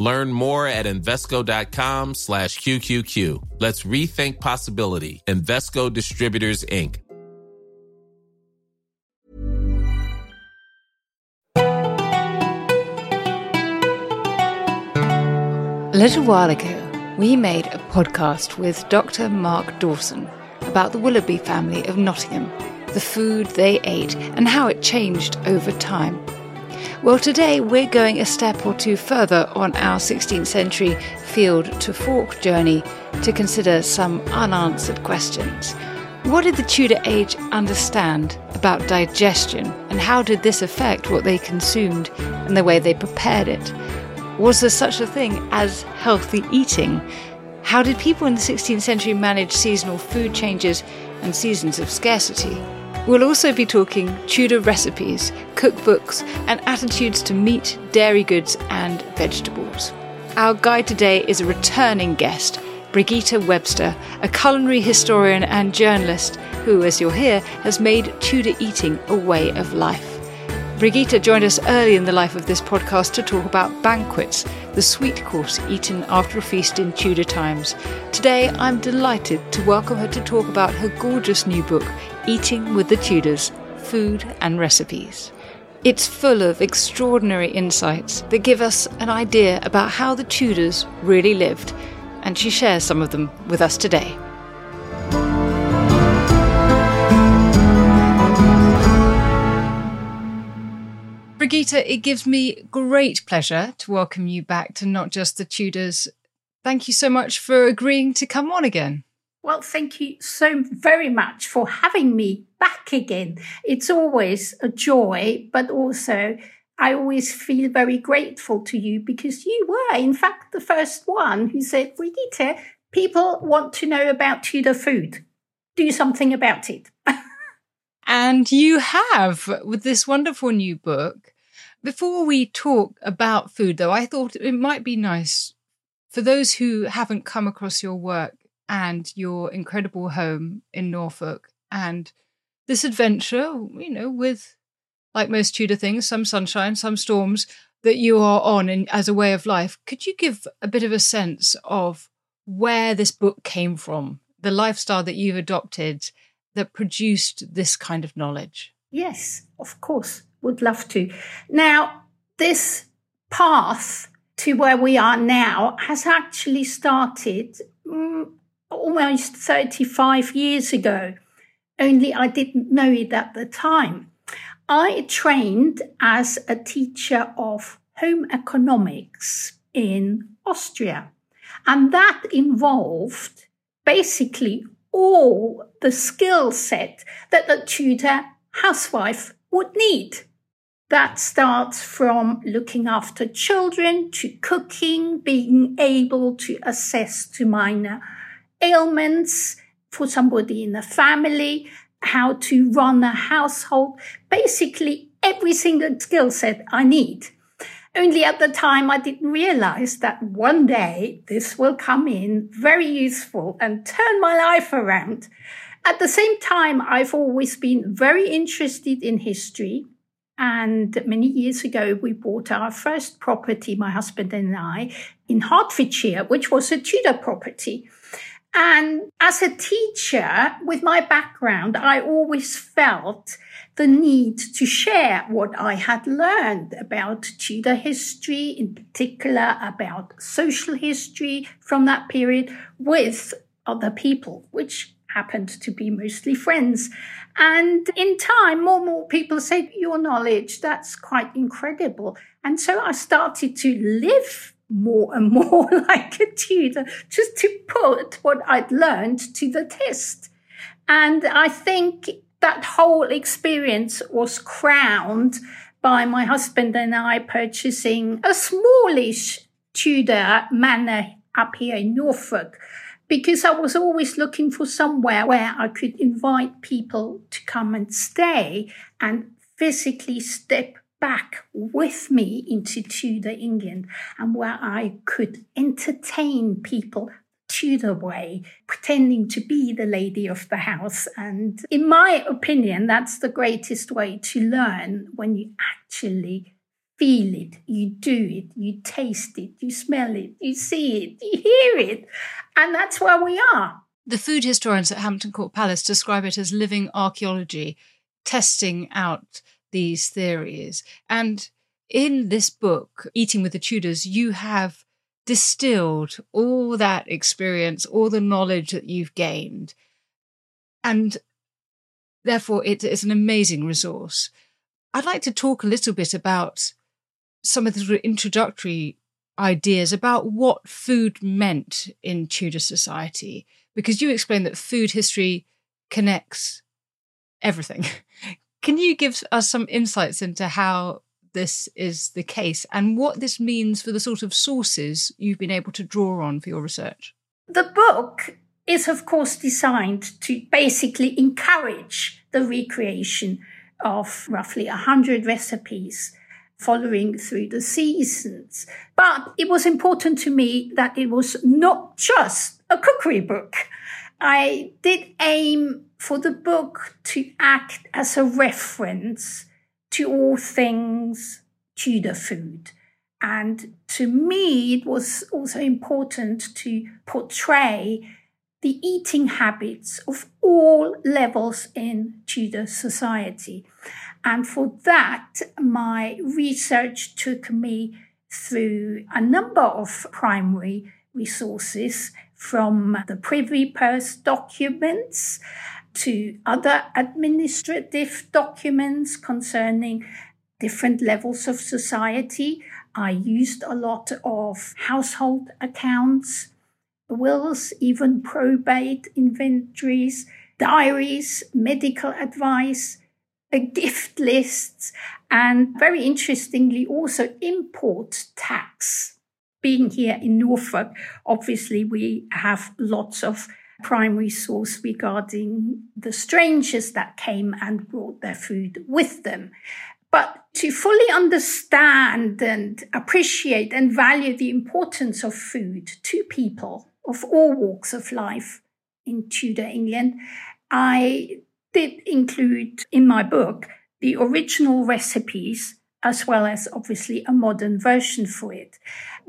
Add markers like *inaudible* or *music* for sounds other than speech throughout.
Learn more at Invesco.com slash QQQ. Let's rethink possibility. Invesco Distributors, Inc. A little while ago, we made a podcast with Dr. Mark Dawson about the Willoughby family of Nottingham, the food they ate, and how it changed over time. Well, today we're going a step or two further on our 16th century field to fork journey to consider some unanswered questions. What did the Tudor age understand about digestion, and how did this affect what they consumed and the way they prepared it? Was there such a thing as healthy eating? How did people in the 16th century manage seasonal food changes and seasons of scarcity? We'll also be talking Tudor recipes, cookbooks, and attitudes to meat, dairy goods, and vegetables. Our guide today is a returning guest, Brigitte Webster, a culinary historian and journalist who, as you'll hear, has made Tudor eating a way of life. Brigitte joined us early in the life of this podcast to talk about banquets, the sweet course eaten after a feast in Tudor times. Today, I'm delighted to welcome her to talk about her gorgeous new book, Eating with the Tudors Food and Recipes. It's full of extraordinary insights that give us an idea about how the Tudors really lived, and she shares some of them with us today. Brigitte, it gives me great pleasure to welcome you back to Not Just the Tudors. Thank you so much for agreeing to come on again. Well, thank you so very much for having me back again. It's always a joy, but also I always feel very grateful to you because you were, in fact, the first one who said, Brigitte, people want to know about Tudor food. Do something about it. *laughs* and you have with this wonderful new book. Before we talk about food, though, I thought it might be nice for those who haven't come across your work and your incredible home in Norfolk and this adventure, you know, with like most Tudor things, some sunshine, some storms that you are on in, as a way of life. Could you give a bit of a sense of where this book came from, the lifestyle that you've adopted that produced this kind of knowledge? Yes, of course, would love to. Now, this path to where we are now has actually started mm, almost 35 years ago, only I didn't know it at the time. I trained as a teacher of home economics in Austria, and that involved basically all the skill set that a Tudor housewife would need. That starts from looking after children to cooking, being able to assess to minor ailments for somebody in the family, how to run a household, basically every single skill set I need. Only at the time I didn't realize that one day this will come in very useful and turn my life around. At the same time, I've always been very interested in history. And many years ago, we bought our first property, my husband and I, in Hertfordshire, which was a Tudor property. And as a teacher, with my background, I always felt the need to share what I had learned about Tudor history, in particular about social history from that period, with other people, which happened to be mostly friends. And in time, more and more people said, Your knowledge, that's quite incredible. And so I started to live more and more *laughs* like a Tudor, just to put what I'd learned to the test. And I think that whole experience was crowned by my husband and I purchasing a smallish Tudor manor up here in Norfolk because I was always looking for somewhere where I could invite people to come and stay and physically step back with me into Tudor England and where I could entertain people Tudor way, pretending to be the lady of the house. And in my opinion, that's the greatest way to learn when you actually feel it, you do it, you taste it, you smell it, you see it, you hear it. And that's where we are. The food historians at Hampton Court Palace describe it as living archaeology, testing out these theories. And in this book, Eating with the Tudors, you have distilled all that experience, all the knowledge that you've gained. And therefore, it is an amazing resource. I'd like to talk a little bit about some of the introductory ideas about what food meant in Tudor society, because you explained that food history connects everything. *laughs* Can you give us some insights into how this is the case and what this means for the sort of sources you've been able to draw on for your research? The book is, of course, designed to basically encourage the recreation of roughly 100 recipes following through the seasons. But it was important to me that it was not just a cookery book. I did aim for the book to act as a reference to all things Tudor food. And to me, it was also important to portray the eating habits of all levels in Tudor society. And for that, my research took me through a number of primary resources from the Privy Purse documents to other administrative documents concerning different levels of society. I used a lot of household accounts, wills, even probate inventories, diaries, medical advice, gift lists, and very interestingly, also import tax. Being here in Norfolk, obviously, we have lots of primary source regarding the strangers that came and brought their food with them. But to fully understand and appreciate and value the importance of food to people of all walks of life in Tudor England, I did include in my book the original recipes as well as obviously a modern version for it.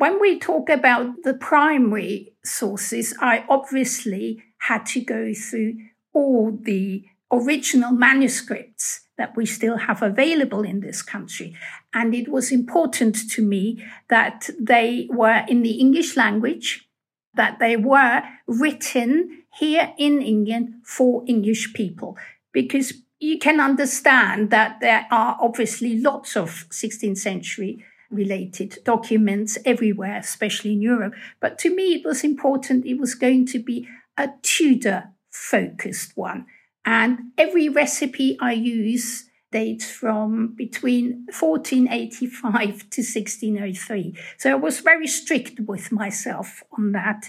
When we talk about the primary sources, I obviously had to go through all the original manuscripts that we still have available in this country. And it was important to me that they were in the English language, that they were written here in England for English people, because you can understand that there are obviously lots of 16th century related documents everywhere, especially in Europe. But to me, it was important. It was going to be a Tudor focused one. And every recipe I use dates from between 1485 to 1603. So I was very strict with myself on that.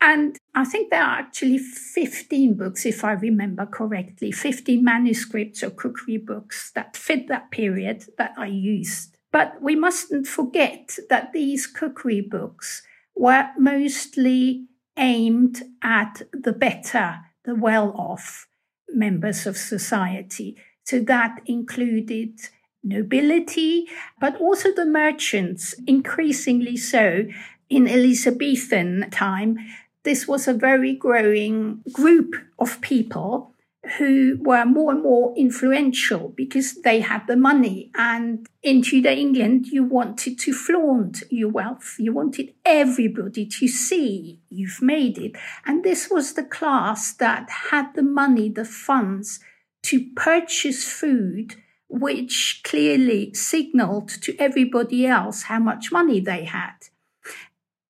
And I think there are actually 15 books, if I remember correctly, 15 manuscripts or cookery books that fit that period that I used. But we mustn't forget that these cookery books were mostly aimed at the better, the well off members of society. So that included nobility, but also the merchants, increasingly so in Elizabethan time. this was a very growing group of people who were more and more influential because they had the money. And in Tudor England, you wanted to flaunt your wealth. You wanted everybody to see you've made it. And this was the class that had the money, the funds to purchase food, which clearly signaled to everybody else how much money they had.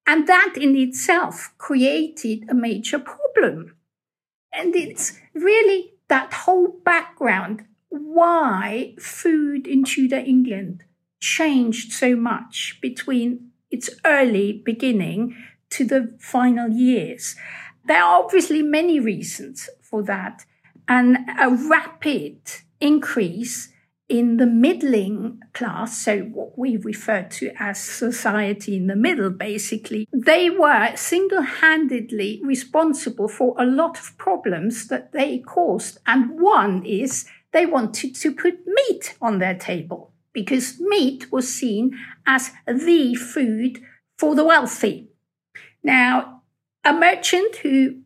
And that in itself created a major problem and it's really that whole background why food in Tudor England changed so much between its early beginning to the final years. There are obviously many reasons for that, and a rapid increase in the middling class, so what we refer to as society in the middle, basically, they were single handedly responsible for a lot of problems that they caused. And one is they wanted to put meat on their table because meat was seen as the food for the wealthy. Now, a merchant who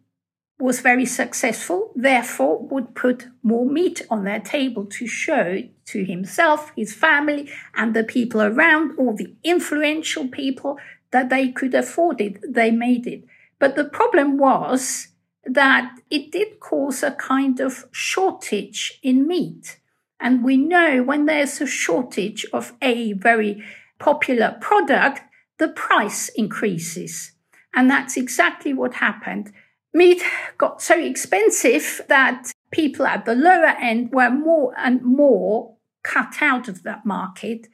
was very successful, therefore would put more meat on their table to show to himself, his family, and the people around, all the influential people, that they could afford it. They made it. But the problem was that it did cause a kind of shortage in meat. And we know when there's a shortage of a very popular product, the price increases. And that's exactly what happened meat got so expensive that people at the lower end were more and more cut out of that market.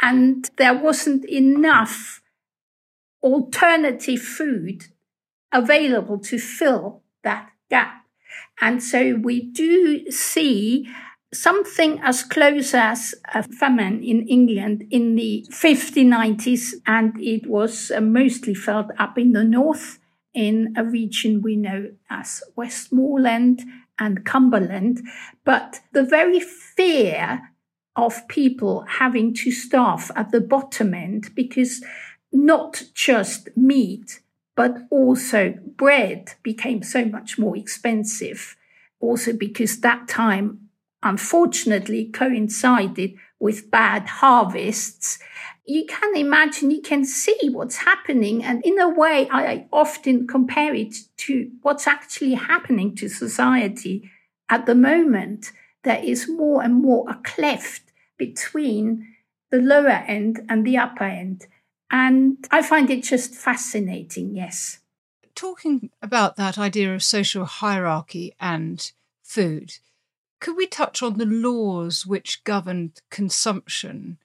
And there wasn't enough alternative food available to fill that gap. And so we do see something as close as a famine in England in the 5090s, and it was uh, mostly felt up in the north in a region we know as Westmoreland and Cumberland. But the very fear of people having to starve at the bottom end, because not just meat, but also bread became so much more expensive. Also, because that time, unfortunately, coincided with bad harvests you can imagine, you can see what's happening. And in a way, I often compare it to what's actually happening to society at the moment. There is more and more a cleft between the lower end and the upper end. And I find it just fascinating, yes. Talking about that idea of social hierarchy and food, could we touch on the laws which governed consumption?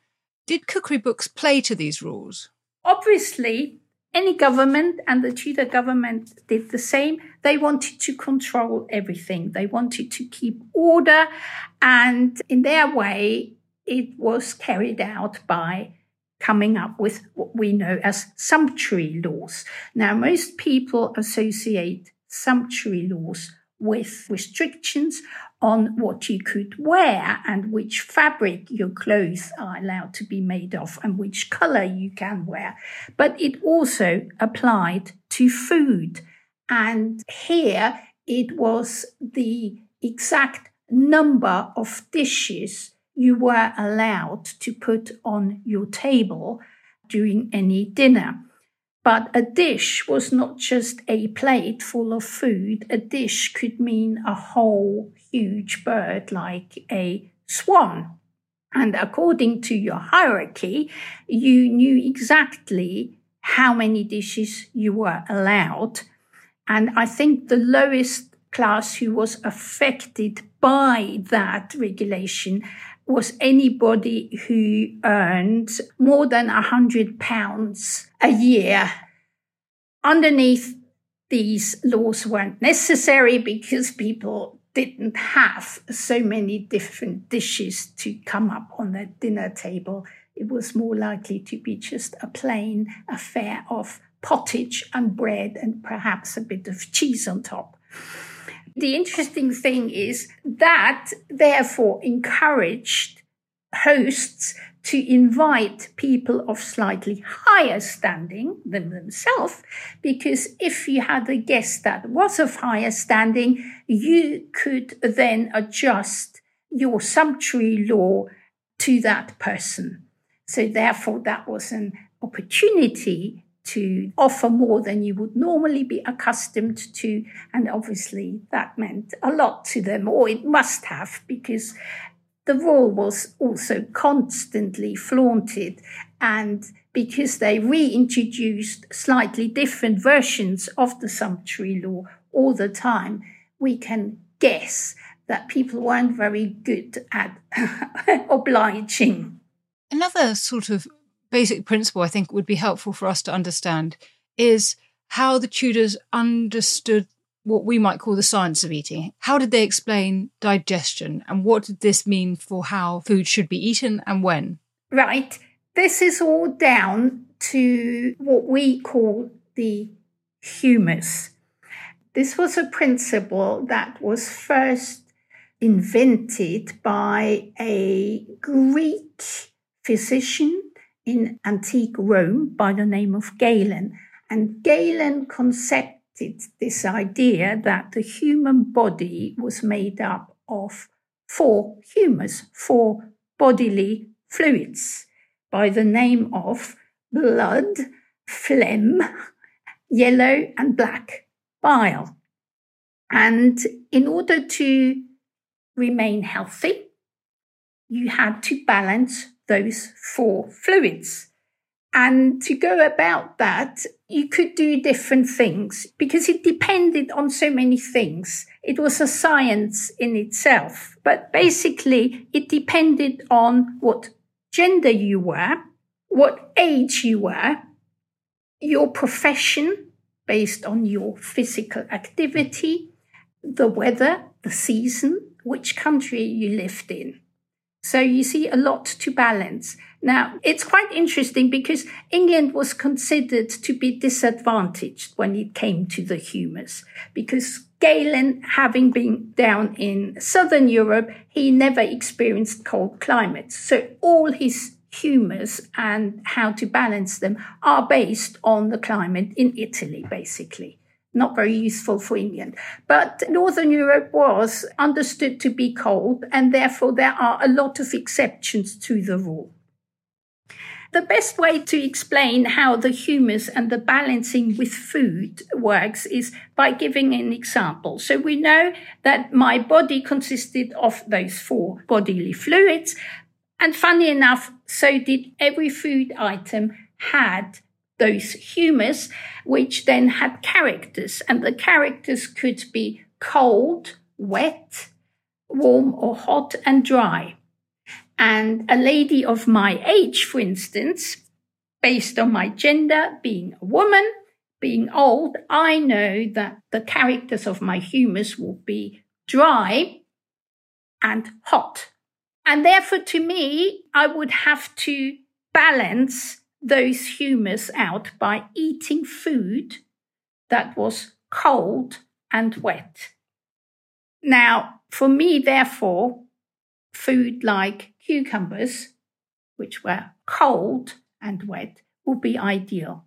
Did cookery books play to these rules? Obviously, any government and the Tudor government did the same. They wanted to control everything. They wanted to keep order. And in their way, it was carried out by coming up with what we know as sumptuary laws. Now, most people associate sumptuary laws with restrictions on what you could wear and which fabric your clothes are allowed to be made of and which color you can wear. But it also applied to food. And here it was the exact number of dishes you were allowed to put on your table during any dinner. But a dish was not just a plate full of food. A dish could mean a whole huge bird like a swan. And according to your hierarchy, you knew exactly how many dishes you were allowed. And I think the lowest class who was affected by that regulation was anybody who earned more than a hundred pounds a year. Underneath these laws weren't necessary because people didn't have so many different dishes to come up on their dinner table. It was more likely to be just a plain affair of pottage and bread and perhaps a bit of cheese on top. The interesting thing is that therefore encouraged hosts to invite people of slightly higher standing than themselves, because if you had a guest that was of higher standing, you could then adjust your sumptuary law to that person. So therefore, that was an opportunity to offer more than you would normally be accustomed to. And obviously that meant a lot to them, or it must have, because the rule was also constantly flaunted and because they reintroduced slightly different versions of the sumptuary law all the time, we can guess that people weren't very good at *laughs* obliging. Another sort of basic principle I think would be helpful for us to understand is how the Tudors understood what we might call the science of eating. How did they explain digestion and what did this mean for how food should be eaten and when? Right. This is all down to what we call the humours. This was a principle that was first invented by a Greek physician in antique Rome by the name of Galen. And Galen concept this idea that the human body was made up of four humors, four bodily fluids by the name of blood, phlegm, yellow and black bile. And in order to remain healthy, you had to balance those four fluids. And to go about that, you could do different things because it depended on so many things. It was a science in itself, but basically it depended on what gender you were, what age you were, your profession based on your physical activity, the weather, the season, which country you lived in. So you see a lot to balance. Now, it's quite interesting because England was considered to be disadvantaged when it came to the humours, because Galen, having been down in southern Europe, he never experienced cold climates. So all his humours and how to balance them are based on the climate in Italy, basically not very useful for England. But Northern Europe was understood to be cold, and therefore there are a lot of exceptions to the rule. The best way to explain how the humours and the balancing with food works is by giving an example. So we know that my body consisted of those four bodily fluids. And funny enough, so did every food item had those humours, which then had characters, and the characters could be cold, wet, warm or hot, and dry. And a lady of my age, for instance, based on my gender, being a woman, being old, I know that the characters of my humours will be dry and hot. And therefore, to me, I would have to balance those humours out by eating food that was cold and wet. Now, for me, therefore, food like cucumbers, which were cold and wet, would be ideal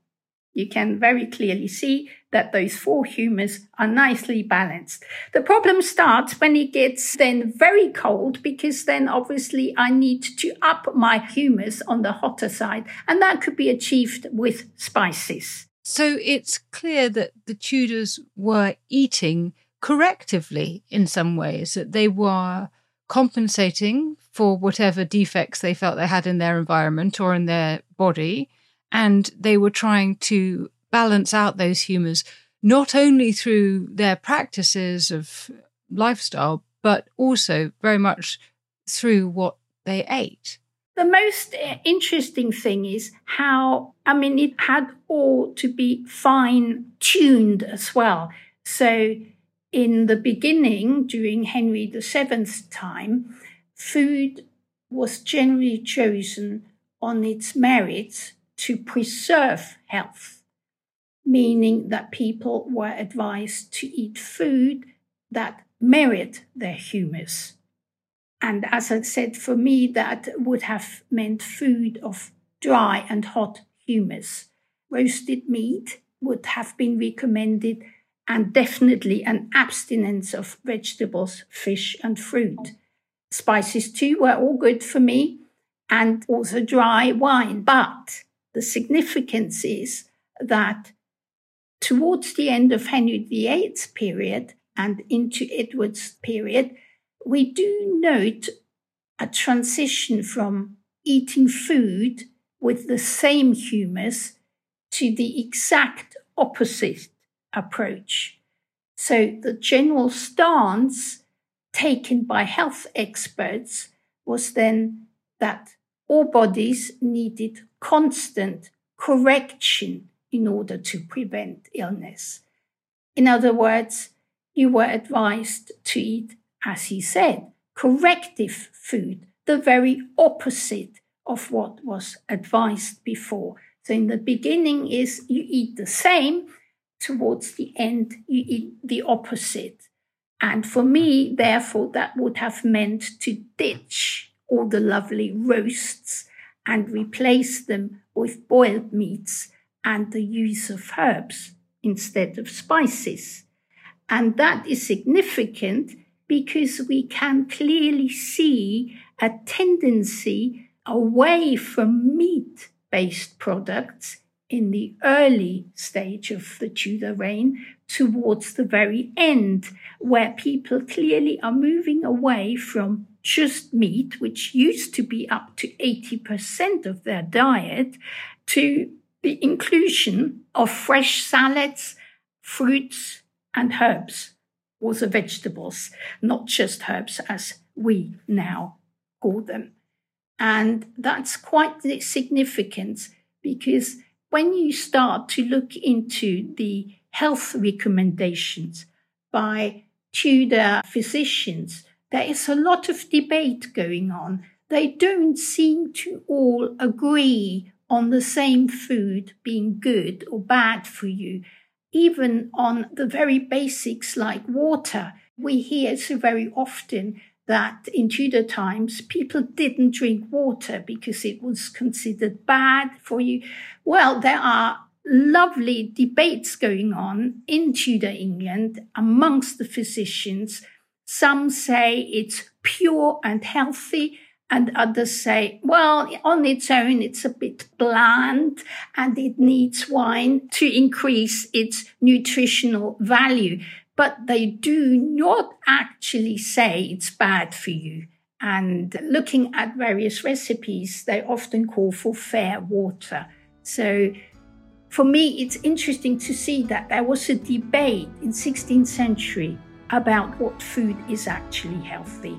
you can very clearly see that those four humors are nicely balanced. The problem starts when it gets then very cold because then obviously I need to up my humours on the hotter side and that could be achieved with spices. So it's clear that the Tudors were eating correctively in some ways, that they were compensating for whatever defects they felt they had in their environment or in their body and they were trying to balance out those humours not only through their practices of lifestyle, but also very much through what they ate. The most eh, interesting thing is how, I mean, it had all to be fine tuned as well. So, in the beginning, during Henry VII's time, food was generally chosen on its merits to preserve health, meaning that people were advised to eat food that merit their humours. And as I said, for me, that would have meant food of dry and hot humours. Roasted meat would have been recommended, and definitely an abstinence of vegetables, fish, and fruit. Spices, too, were all good for me, and also dry wine. But the significance is that towards the end of Henry VIII's period and into Edward's period, we do note a transition from eating food with the same humours to the exact opposite approach. So the general stance taken by health experts was then that all bodies needed constant correction in order to prevent illness. In other words, you were advised to eat, as he said, corrective food, the very opposite of what was advised before. So in the beginning is you eat the same, towards the end you eat the opposite. And for me, therefore, that would have meant to ditch all the lovely roasts and replace them with boiled meats and the use of herbs instead of spices. And that is significant because we can clearly see a tendency away from meat based products in the early stage of the Tudor reign towards the very end, where people clearly are moving away from just meat, which used to be up to 80% of their diet, to the inclusion of fresh salads, fruits, and herbs, also vegetables, not just herbs as we now call them. And that's quite significant because when you start to look into the health recommendations by Tudor physicians, there is a lot of debate going on. They don't seem to all agree on the same food being good or bad for you, even on the very basics like water. We hear so very often that in Tudor times people didn't drink water because it was considered bad for you. Well, there are lovely debates going on in Tudor England amongst the physicians. Some say it's pure and healthy, and others say, well, on its own, it's a bit bland and it needs wine to increase its nutritional value but they do not actually say it's bad for you. And looking at various recipes, they often call for fair water. So for me, it's interesting to see that there was a debate in 16th century about what food is actually healthy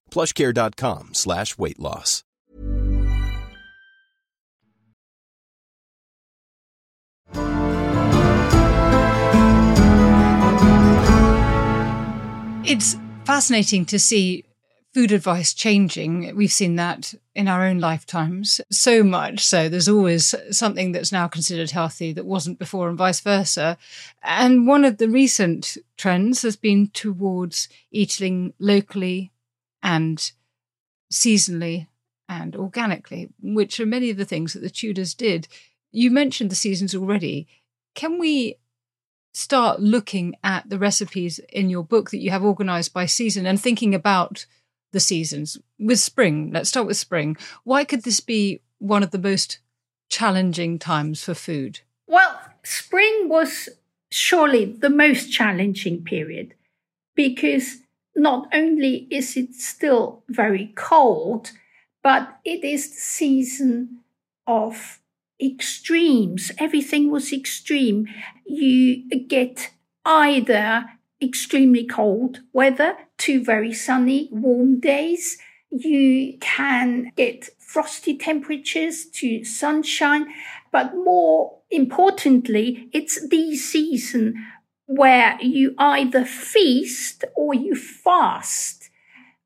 plushcare.com slash weight loss. It's fascinating to see food advice changing. We've seen that in our own lifetimes so much. So there's always something that's now considered healthy that wasn't before, and vice versa. And one of the recent trends has been towards eating locally and seasonally and organically, which are many of the things that the Tudors did. You mentioned the seasons already. Can we start looking at the recipes in your book that you have organized by season and thinking about the seasons. With spring, let's start with spring. Why could this be one of the most challenging times for food? Well, spring was surely the most challenging period because not only is it still very cold, but it is the season of extremes. Everything was extreme. You get either extremely cold weather to very sunny, warm days. You can get frosty temperatures to sunshine, but more importantly, it's the season where you either feast or you fast,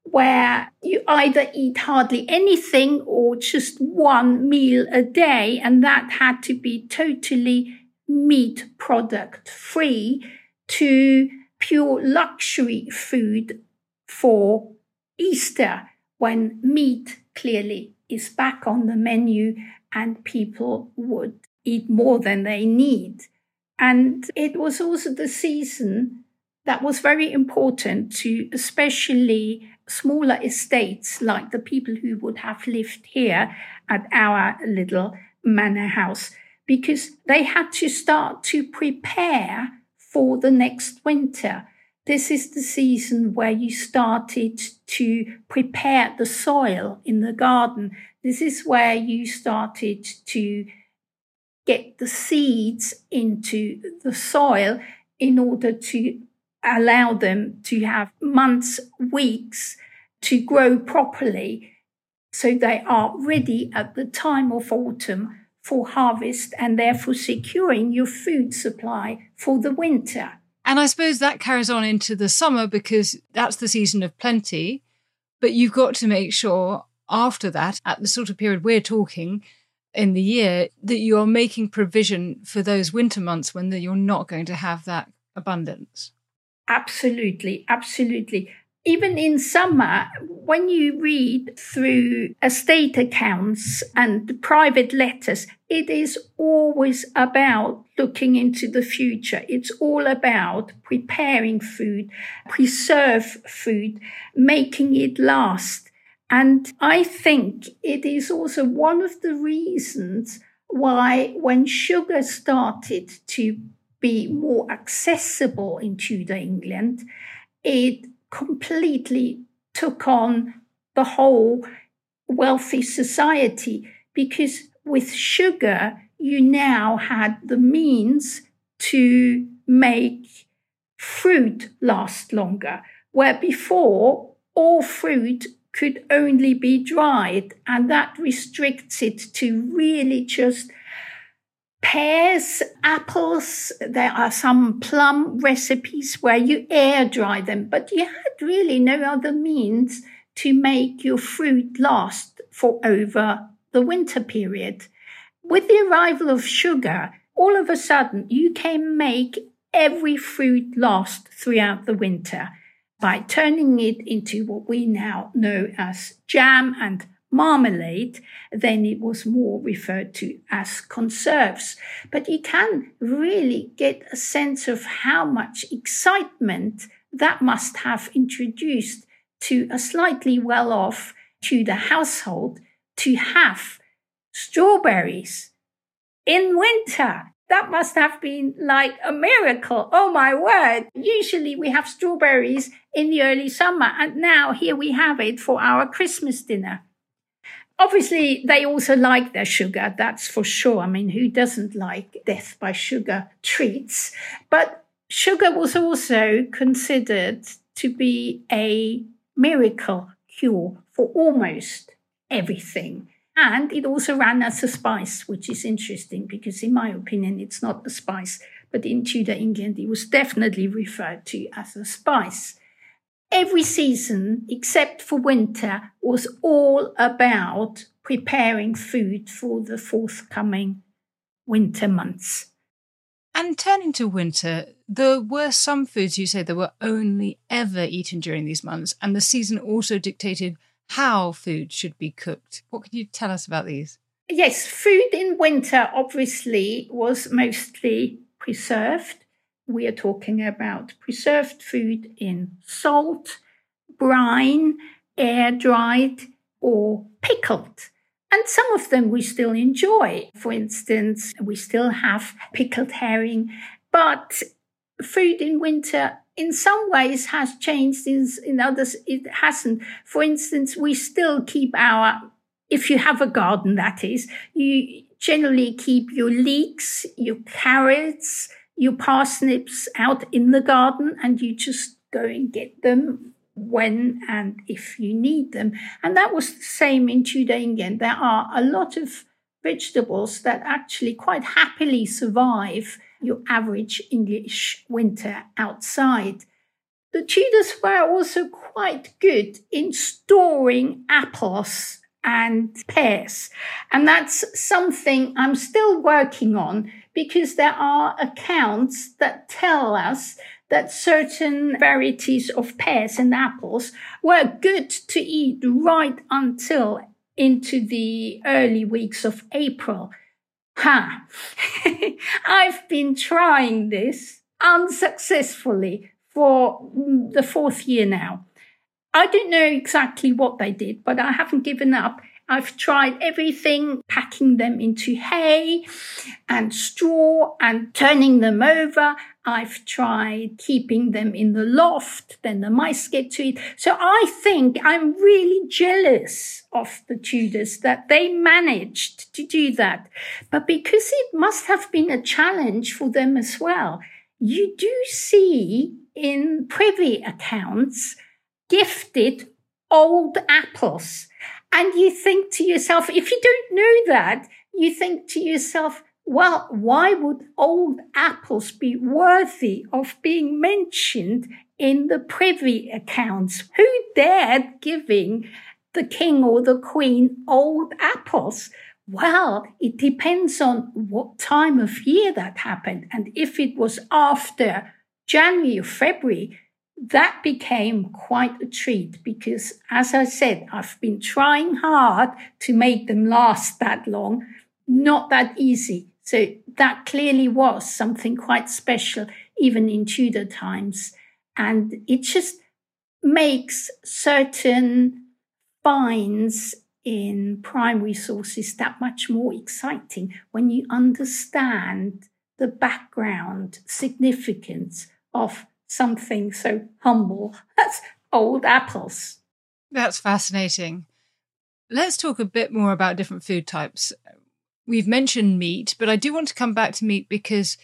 where you either eat hardly anything or just one meal a day, and that had to be totally meat product free to pure luxury food for Easter when meat clearly is back on the menu and people would eat more than they need. And it was also the season that was very important to especially smaller estates like the people who would have lived here at our little manor house because they had to start to prepare for the next winter. This is the season where you started to prepare the soil in the garden. This is where you started to get the seeds into the soil in order to allow them to have months, weeks to grow properly so they are ready at the time of autumn for harvest and therefore securing your food supply for the winter. And I suppose that carries on into the summer because that's the season of plenty. But you've got to make sure after that, at the sort of period we're talking in the year, that you're making provision for those winter months when you're not going to have that abundance. Absolutely, absolutely even in summer, when you read through estate accounts and private letters, it is always about looking into the future. It's all about preparing food, preserve food, making it last. And I think it is also one of the reasons why when sugar started to be more accessible in Tudor England, it completely took on the whole wealthy society because with sugar, you now had the means to make fruit last longer, where before all fruit could only be dried, and that restricts it to really just pears, apples. There are some plum recipes where you air dry them, but you had really no other means to make your fruit last for over the winter period. With the arrival of sugar, all of a sudden you can make every fruit last throughout the winter by turning it into what we now know as jam and marmalade, then it was more referred to as conserves. But you can really get a sense of how much excitement that must have introduced to a slightly well off Tudor household to have strawberries in winter. That must have been like a miracle. Oh my word. Usually we have strawberries in the early summer and now here we have it for our Christmas dinner. Obviously, they also like their sugar, that's for sure. I mean, who doesn't like death by sugar treats? But sugar was also considered to be a miracle cure for almost everything. And it also ran as a spice, which is interesting because, in my opinion, it's not a spice, but in Tudor England, it was definitely referred to as a spice. every season except for winter was all about preparing food for the forthcoming winter months. And turning to winter, there were some foods you say that were only ever eaten during these months, and the season also dictated how food should be cooked. What can you tell us about these? Yes, food in winter obviously was mostly preserved. We are talking about preserved food in salt, brine, air dried, or pickled. And some of them we still enjoy. For instance, we still have pickled herring, but food in winter in some ways has changed, in, in others it hasn't. For instance, we still keep our, if you have a garden, that is, you generally keep your leeks, your carrots, your parsnips out in the garden and you just go and get them when and if you need them. And that was the same in Tudor There are a lot of vegetables that actually quite happily survive your average English winter outside. The Tudors were also quite good in storing apples and pears. And that's something I'm still working on because there are accounts that tell us that certain varieties of pears and apples were good to eat right until into the early weeks of April. Ha! *laughs* I've been trying this unsuccessfully for mm, the fourth year now. I don't know exactly what they did, but I haven't given up. I've tried everything, packing them into hay and straw and turning them over. I've tried keeping them in the loft, then the mice get to it. So I think I'm really jealous of the Tudors that they managed to do that. But because it must have been a challenge for them as well, you do see in privy accounts gifted old apples and you think to yourself, if you don't know that, you think to yourself, well, why would old apples be worthy of being mentioned in the privy accounts? Who dared giving the king or the queen old apples? Well, it depends on what time of year that happened. And if it was after January or February, that became quite a treat because, as I said, I've been trying hard to make them last that long. Not that easy. So that clearly was something quite special, even in Tudor times. And it just makes certain finds in primary sources that much more exciting when you understand the background significance of something so humble. *laughs* That's old apples. That's fascinating. Let's talk a bit more about different food types. We've mentioned meat, but I do want to come back to meat because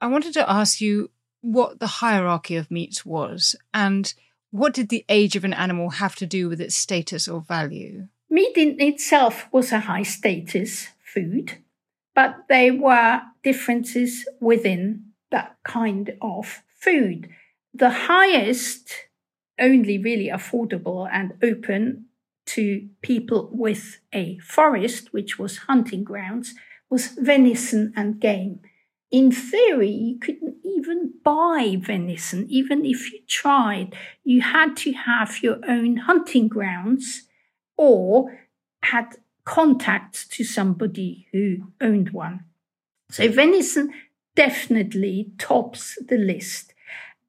I wanted to ask you what the hierarchy of meats was and what did the age of an animal have to do with its status or value? Meat in itself was a high status food, but there were differences within that kind of food the highest only really affordable and open to people with a forest, which was hunting grounds, was venison and game. In theory, you couldn't even buy venison, even if you tried. You had to have your own hunting grounds or had contacts to somebody who owned one. So venison definitely tops the list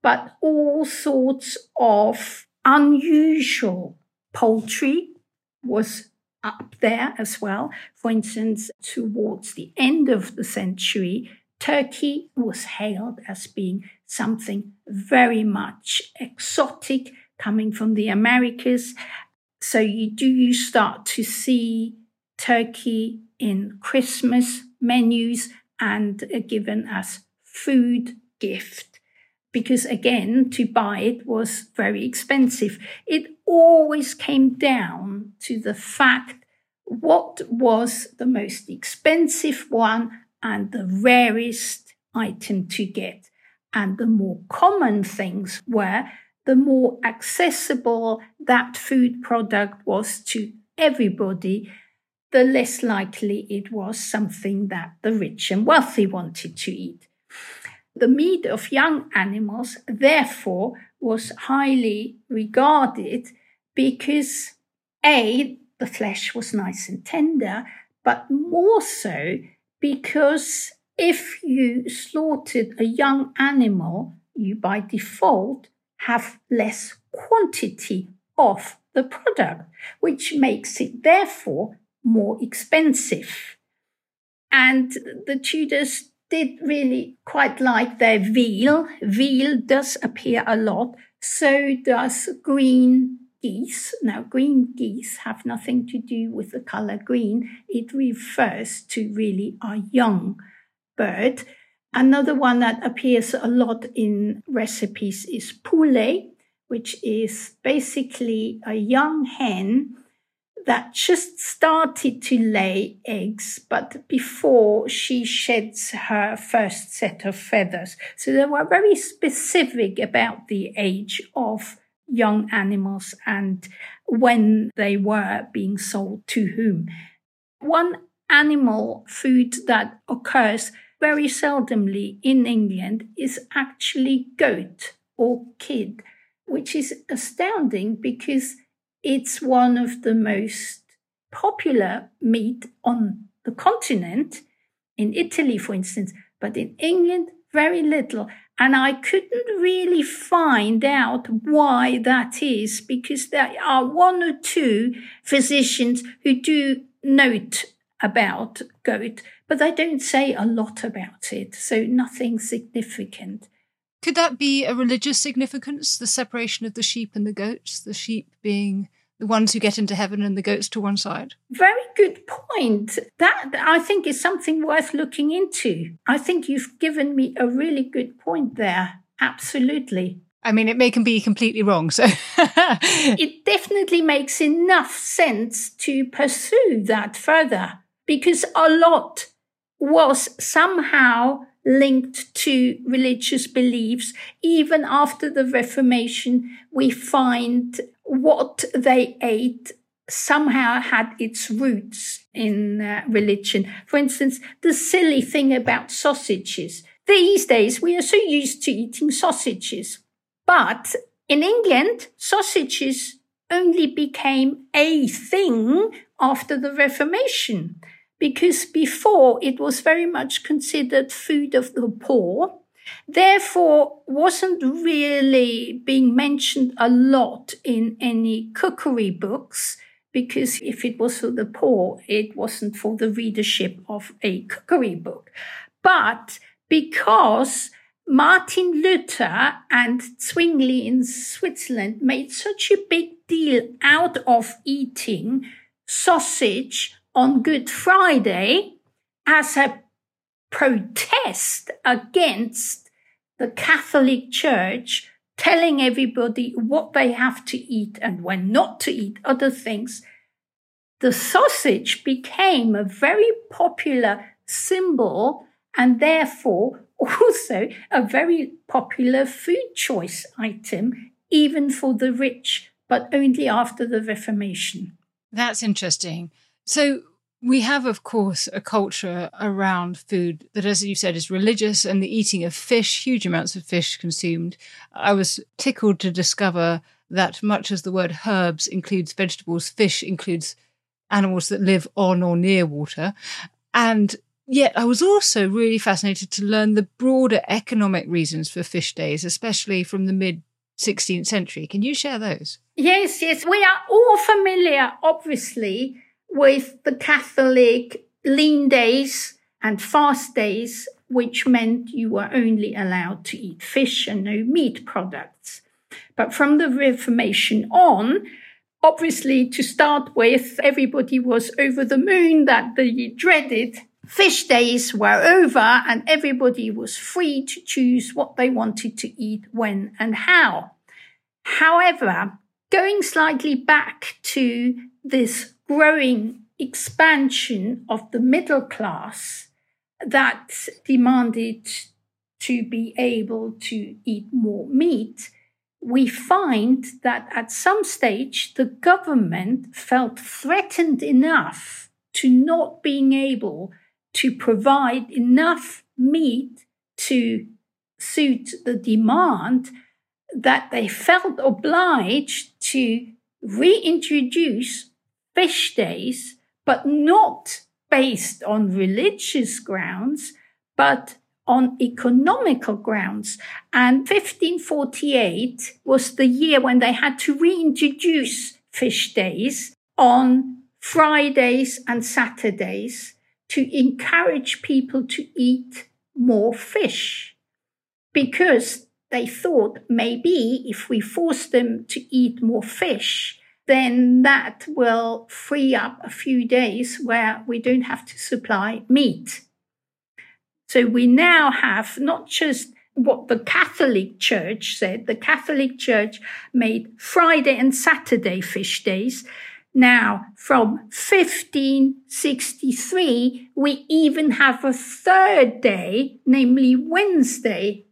but all sorts of unusual poultry was up there as well. For instance, towards the end of the century, turkey was hailed as being something very much exotic coming from the Americas. So you do you start to see turkey in Christmas menus and given as food gift because again, to buy it was very expensive. It always came down to the fact what was the most expensive one and the rarest item to get. And the more common things were the more accessible that food product was to everybody, the less likely it was something that the rich and wealthy wanted to eat. The meat of young animals, therefore, was highly regarded because A, the flesh was nice and tender, but more so because if you slaughtered a young animal, you by default have less quantity of the product, which makes it therefore more expensive. And the Tudors did really quite like their veal. Veal does appear a lot. So does green geese. Now, green geese have nothing to do with the color green. It refers to really a young bird. Another one that appears a lot in recipes is pullet, which is basically a young hen that just started to lay eggs, but before she sheds her first set of feathers. So they were very specific about the age of young animals and when they were being sold to whom. One animal food that occurs very seldomly in England is actually goat or kid, which is astounding because it's one of the most popular meat on the continent, in Italy, for instance, but in England, very little. And I couldn't really find out why that is because there are one or two physicians who do note about goat, but they don't say a lot about it. So nothing significant. Could that be a religious significance, the separation of the sheep and the goats, the sheep being the ones who get into heaven and the goats to one side? Very good point. That I think is something worth looking into. I think you've given me a really good point there. Absolutely. I mean, it may can be completely wrong. So *laughs* it definitely makes enough sense to pursue that further because a lot was somehow linked to religious beliefs. Even after the Reformation, we find what they ate somehow had its roots in uh, religion. For instance, the silly thing about sausages. These days, we are so used to eating sausages. But in England, sausages only became a thing after the Reformation because before it was very much considered food of the poor. Therefore, wasn't really being mentioned a lot in any cookery books because if it was for the poor, it wasn't for the readership of a cookery book. But because Martin Luther and Zwingli in Switzerland made such a big deal out of eating sausage on Good Friday as a protest against the Catholic Church telling everybody what they have to eat and when not to eat other things, the sausage became a very popular symbol and therefore also a very popular food choice item, even for the rich, but only after the Reformation. That's interesting. So we have, of course, a culture around food that, as you said, is religious and the eating of fish, huge amounts of fish consumed. I was tickled to discover that much as the word herbs includes vegetables, fish includes animals that live on or near water. And yet I was also really fascinated to learn the broader economic reasons for fish days, especially from the mid 16th century. Can you share those? Yes, yes. We are all familiar, obviously, with the Catholic lean days and fast days, which meant you were only allowed to eat fish and no meat products. But from the Reformation on, obviously to start with, everybody was over the moon that the dreaded fish days were over and everybody was free to choose what they wanted to eat, when and how. However, going slightly back to this growing expansion of the middle class that demanded to be able to eat more meat, we find that at some stage the government felt threatened enough to not being able to provide enough meat to suit the demand that they felt obliged to reintroduce fish days, but not based on religious grounds, but on economical grounds. And 1548 was the year when they had to reintroduce fish days on Fridays and Saturdays to encourage people to eat more fish because they thought maybe if we force them to eat more fish, then that will free up a few days where we don't have to supply meat. So we now have not just what the Catholic Church said. The Catholic Church made Friday and Saturday fish days. Now, from 1563, we even have a third day, namely Wednesday,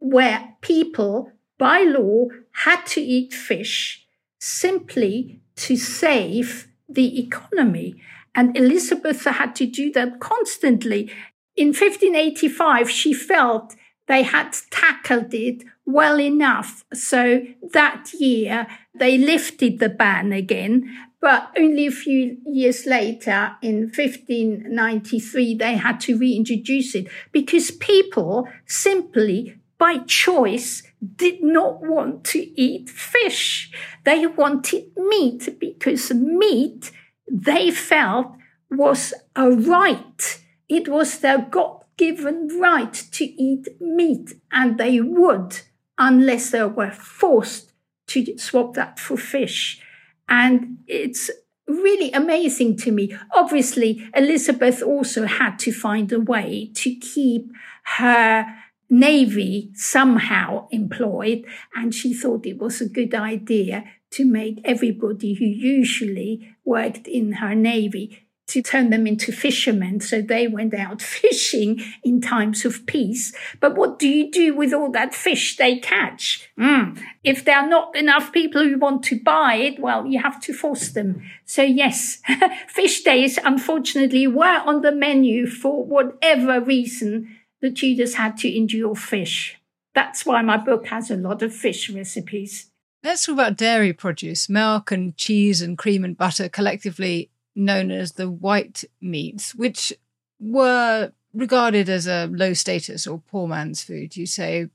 where people by law had to eat fish simply to save the economy. And Elizabeth had to do that constantly. In 1585, she felt they had tackled it well enough. So that year, they lifted the ban again. But only a few years later, in 1593, they had to reintroduce it because people simply by choice did not want to eat fish. They wanted meat because meat they felt was a right. It was their God given right to eat meat and they would unless they were forced to swap that for fish. And it's really amazing to me. Obviously, Elizabeth also had to find a way to keep her Navy somehow employed, and she thought it was a good idea to make everybody who usually worked in her Navy to turn them into fishermen. So they went out *laughs* fishing in times of peace. But what do you do with all that fish they catch? Mm. If there are not enough people who want to buy it, well, you have to force them. So yes, *laughs* fish days, unfortunately, were on the menu for whatever reason the Tudors had to endure fish. That's why my book has a lot of fish recipes. Let's talk about dairy produce. Milk and cheese and cream and butter, collectively known as the white meats, which were regarded as a low status or poor man's food, you say.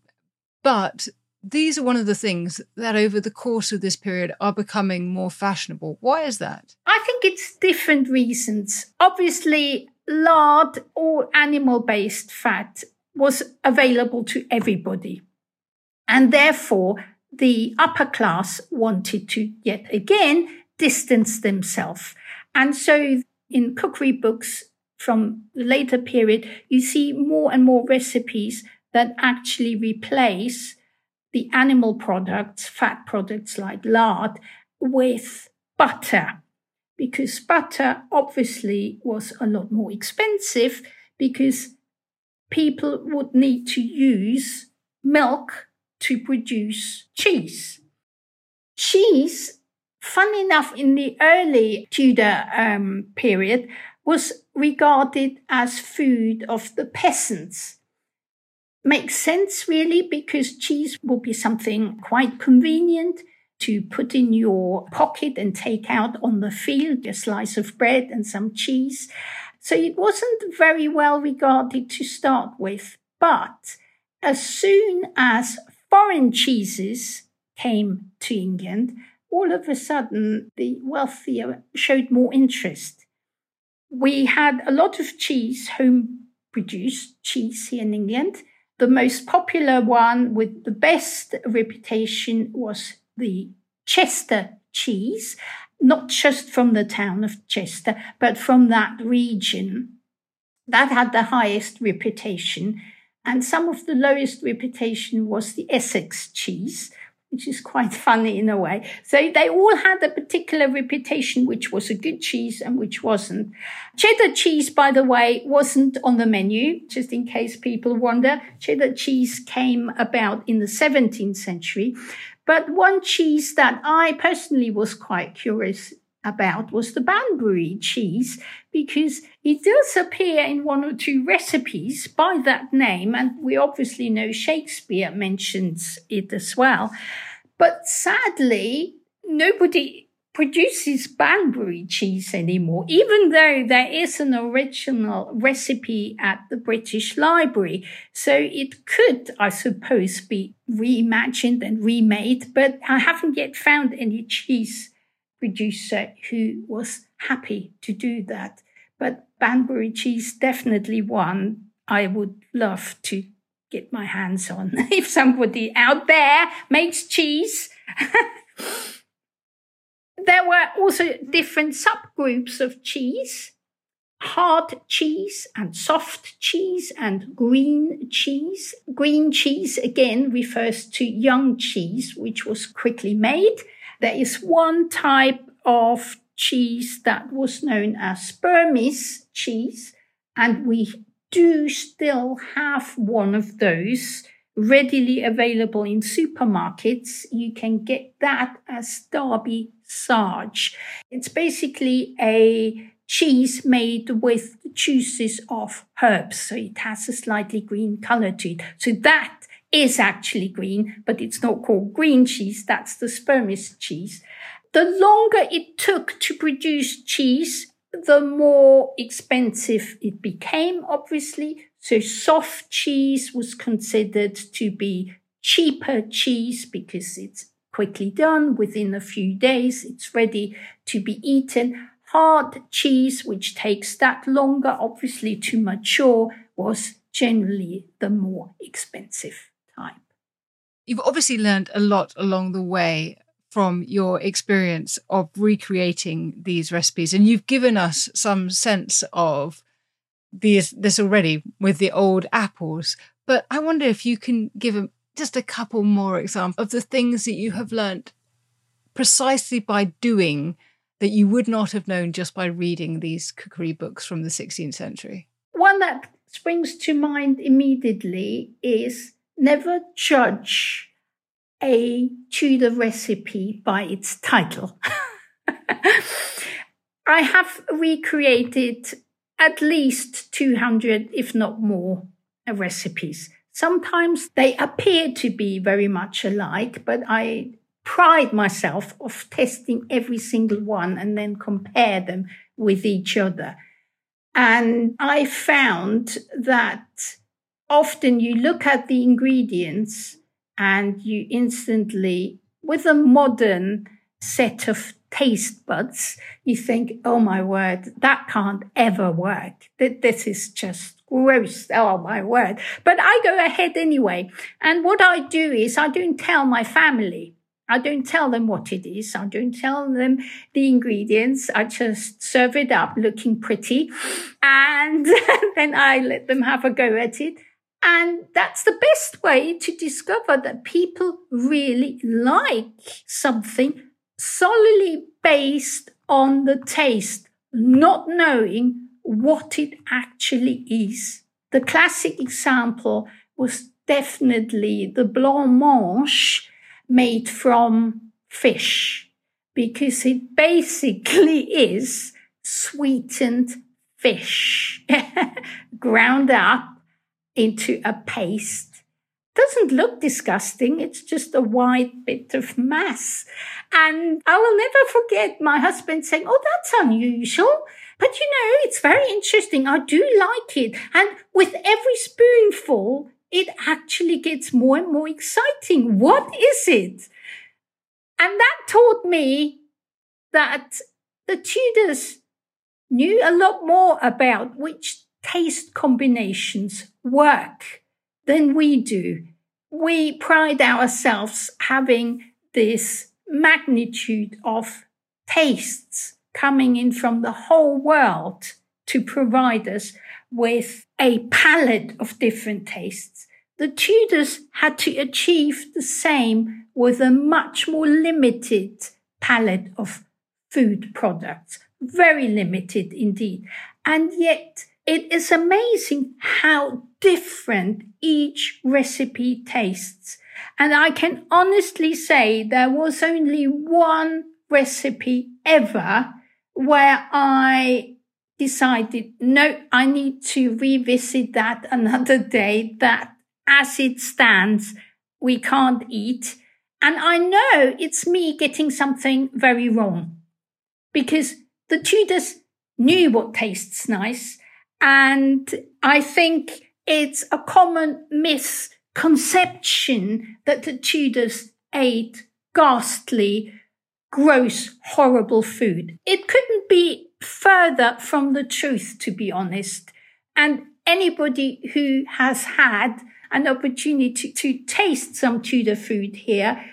But these are one of the things that over the course of this period are becoming more fashionable. Why is that? I think it's different reasons. Obviously, lard or animal based fat was available to everybody. And therefore, the upper class wanted to yet again distance themselves. And so in cookery books from the later period, you see more and more recipes that actually replace the animal products, fat products like lard, with butter because butter obviously was a lot more expensive because people would need to use milk to produce cheese. Cheese, fun enough, in the early Tudor um, period, was regarded as food of the peasants. Makes sense, really, because cheese would be something quite convenient to put in your pocket and take out on the field a slice of bread and some cheese. So it wasn't very well regarded to start with. But as soon as foreign cheeses came to England, all of a sudden the wealthier showed more interest. We had a lot of cheese, home produced cheese here in England. The most popular one with the best reputation was the Chester cheese, not just from the town of Chester, but from that region. That had the highest reputation. And some of the lowest reputation was the Essex cheese, which is quite *laughs* funny in a way. So they all had a particular reputation, which was a good cheese and which wasn't. Cheddar cheese, by the way, wasn't on the menu, just in case people wonder. Cheddar cheese came about in the 17th century But one cheese that I personally was quite curious about was the Banbury cheese because it does appear in one or two recipes by that name, and we obviously know Shakespeare mentions it as well. But sadly, nobody produces Banbury cheese anymore, even though there is an original recipe at the British Library. So it could, I suppose, be reimagined and remade, but I haven't yet found any cheese producer who was happy to do that. But Banbury cheese definitely one I would love to get my hands on. *laughs* if somebody out there makes cheese. *laughs* there were also different subgroups of cheese hard cheese and soft cheese and green cheese. Green cheese again refers to young cheese, which was quickly made. There is one type of cheese that was known as Spermis cheese, and we do still have one of those readily available in supermarkets. You can get that as Derby Sage. It's basically a cheese made with juices of herbs, so it has a slightly green color to it. So that is actually green, but it's not called green cheese. That's the Spermis cheese. The longer it took to produce cheese, the more expensive it became, obviously. So soft cheese was considered to be cheaper cheese because it's quickly done within a few days. It's ready to be eaten. Hard cheese, which takes that longer, obviously to mature, was generally the more expensive type. You've obviously learned a lot along the way from your experience of recreating these recipes, and you've given us some sense of these this already with the old apples. But I wonder if you can give just a couple more examples of the things that you have learnt precisely by doing that you would not have known just by reading these cookery books from the 16th century. One that springs to mind immediately is never judge a Tudor recipe by its title. *laughs* I have recreated at least 200, if not more, recipes. Sometimes they appear to be very much alike, but I pride myself of testing every single one and then compare them with each other. And I found that often you look at the ingredients and you instantly, with a modern set of taste buds, you think, oh my word, that can't ever work. This is just gross. Oh my word. But I go ahead anyway. And what I do is I don't tell my family. I don't tell them what it is. I don't tell them the ingredients. I just serve it up looking pretty and *laughs* then I let them have a go at it. And that's the best way to discover that people really like something solely based on the taste, not knowing what it actually is. The classic example was definitely the blancmange made from fish because it basically *laughs* is sweetened fish *laughs* ground up into a paste. Doesn't look disgusting. It's just a white bit of mass. And I will never forget my husband saying, Oh, that's unusual. But you know, it's very interesting. I do like it. And with every spoonful, it actually gets more and more exciting. What is it? And that taught me that the Tudors knew a lot more about which taste combinations work than we do. We pride ourselves having this magnitude of tastes coming in from the whole world to provide us with a palette of different tastes. The Tudors had to achieve the same with a much more limited palette of food products. Very limited indeed. And yet it is amazing how different each recipe tastes. And I can honestly say there was only one recipe ever where I decided, no, I need to revisit that *laughs* another day, that as it stands, we can't eat. And I know it's me getting something very wrong because the Tudors knew what tastes nice. And I think it's a common misconception that the Tudors ate ghastly, gross, horrible food. It couldn't be further from the truth, to be honest. And anybody who has had an opportunity to taste some Tudor food here,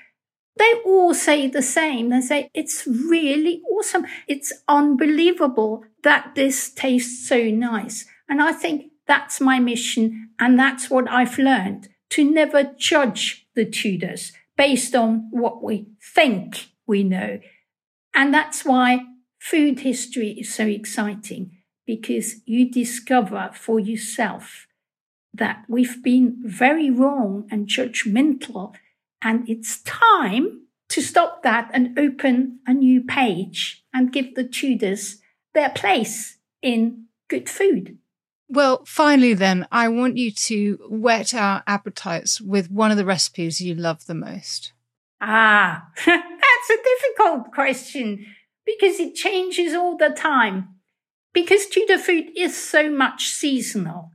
they all say the same. They say it's really awesome. It's unbelievable that this tastes so nice. And I think that's my mission. And that's what I've learned to never judge the Tudors based on what we think we know. And that's why food history is so exciting because you discover for yourself that we've been very wrong and judgmental. And it's time to stop that and open a new page and give the Tudors their place in good food. Well, finally, then, I want you to whet our appetites with one of the recipes you love the most. Ah, *laughs* that's a difficult question because it changes all the time. Because Tudor food is so much seasonal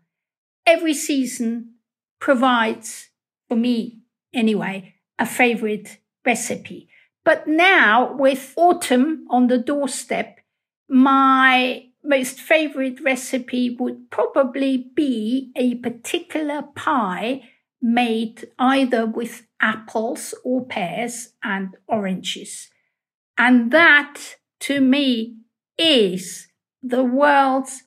every season provides, for me anyway, a favorite recipe. But now with autumn on the doorstep, my most favorite recipe would probably be a particular pie made either with apples or pears and oranges. And that to me is the world's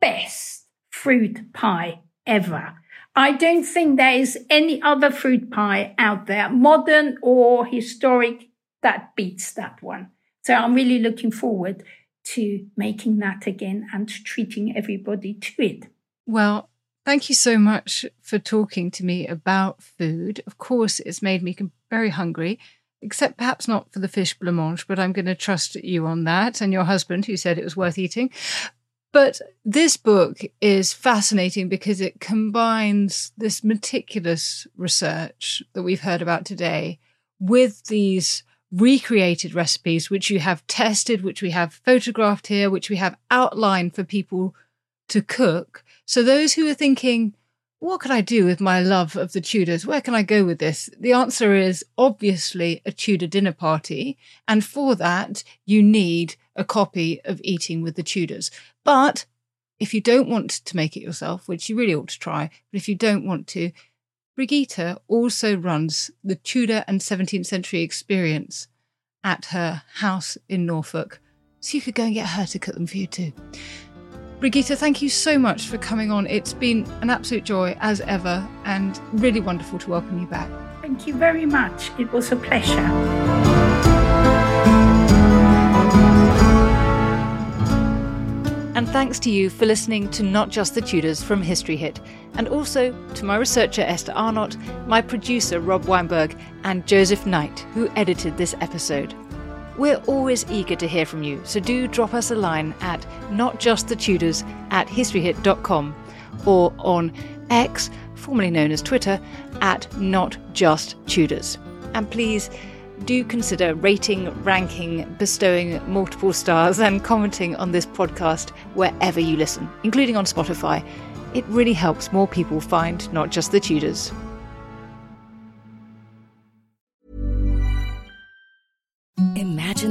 best fruit pie ever. I don't think there is any other fruit pie out there, modern or historic, that beats that one. So I'm really looking forward to making that again and treating everybody to it. Well, thank you so much for talking to me about food. Of course, it's made me very hungry, except perhaps not for the fish blancmange, but I'm going to trust you on that and your husband who said it was worth eating. But this book is fascinating because it combines this meticulous research that we've heard about today with these recreated recipes, which you have tested, which we have photographed here, which we have outlined for people to cook. So those who are thinking, what could I do with my love of the Tudors? Where can I go with this? The answer is obviously a Tudor dinner party. And for that, you need a copy of Eating with the Tudors. But if you don't want to make it yourself, which you really ought to try, but if you don't want to, Brigitte also runs the Tudor and 17th century experience at her house in Norfolk. So you could go and get her to cook them for you too. Brigitte, thank you so much for coming on. It's been an absolute joy as ever and really wonderful to welcome you back. Thank you very much. It was a pleasure. And thanks to you for listening to Not Just the Tudors from History Hit, and also to my researcher Esther Arnott, my producer Rob Weinberg, and Joseph Knight, who edited this episode. We're always eager to hear from you, so do drop us a line at notjustthetudors at historyhit.com or on X, formerly known as Twitter, at notjusttudors. And please do consider rating, ranking, bestowing multiple stars, and commenting on this podcast wherever you listen, including on Spotify. It really helps more people find not just the Tudors.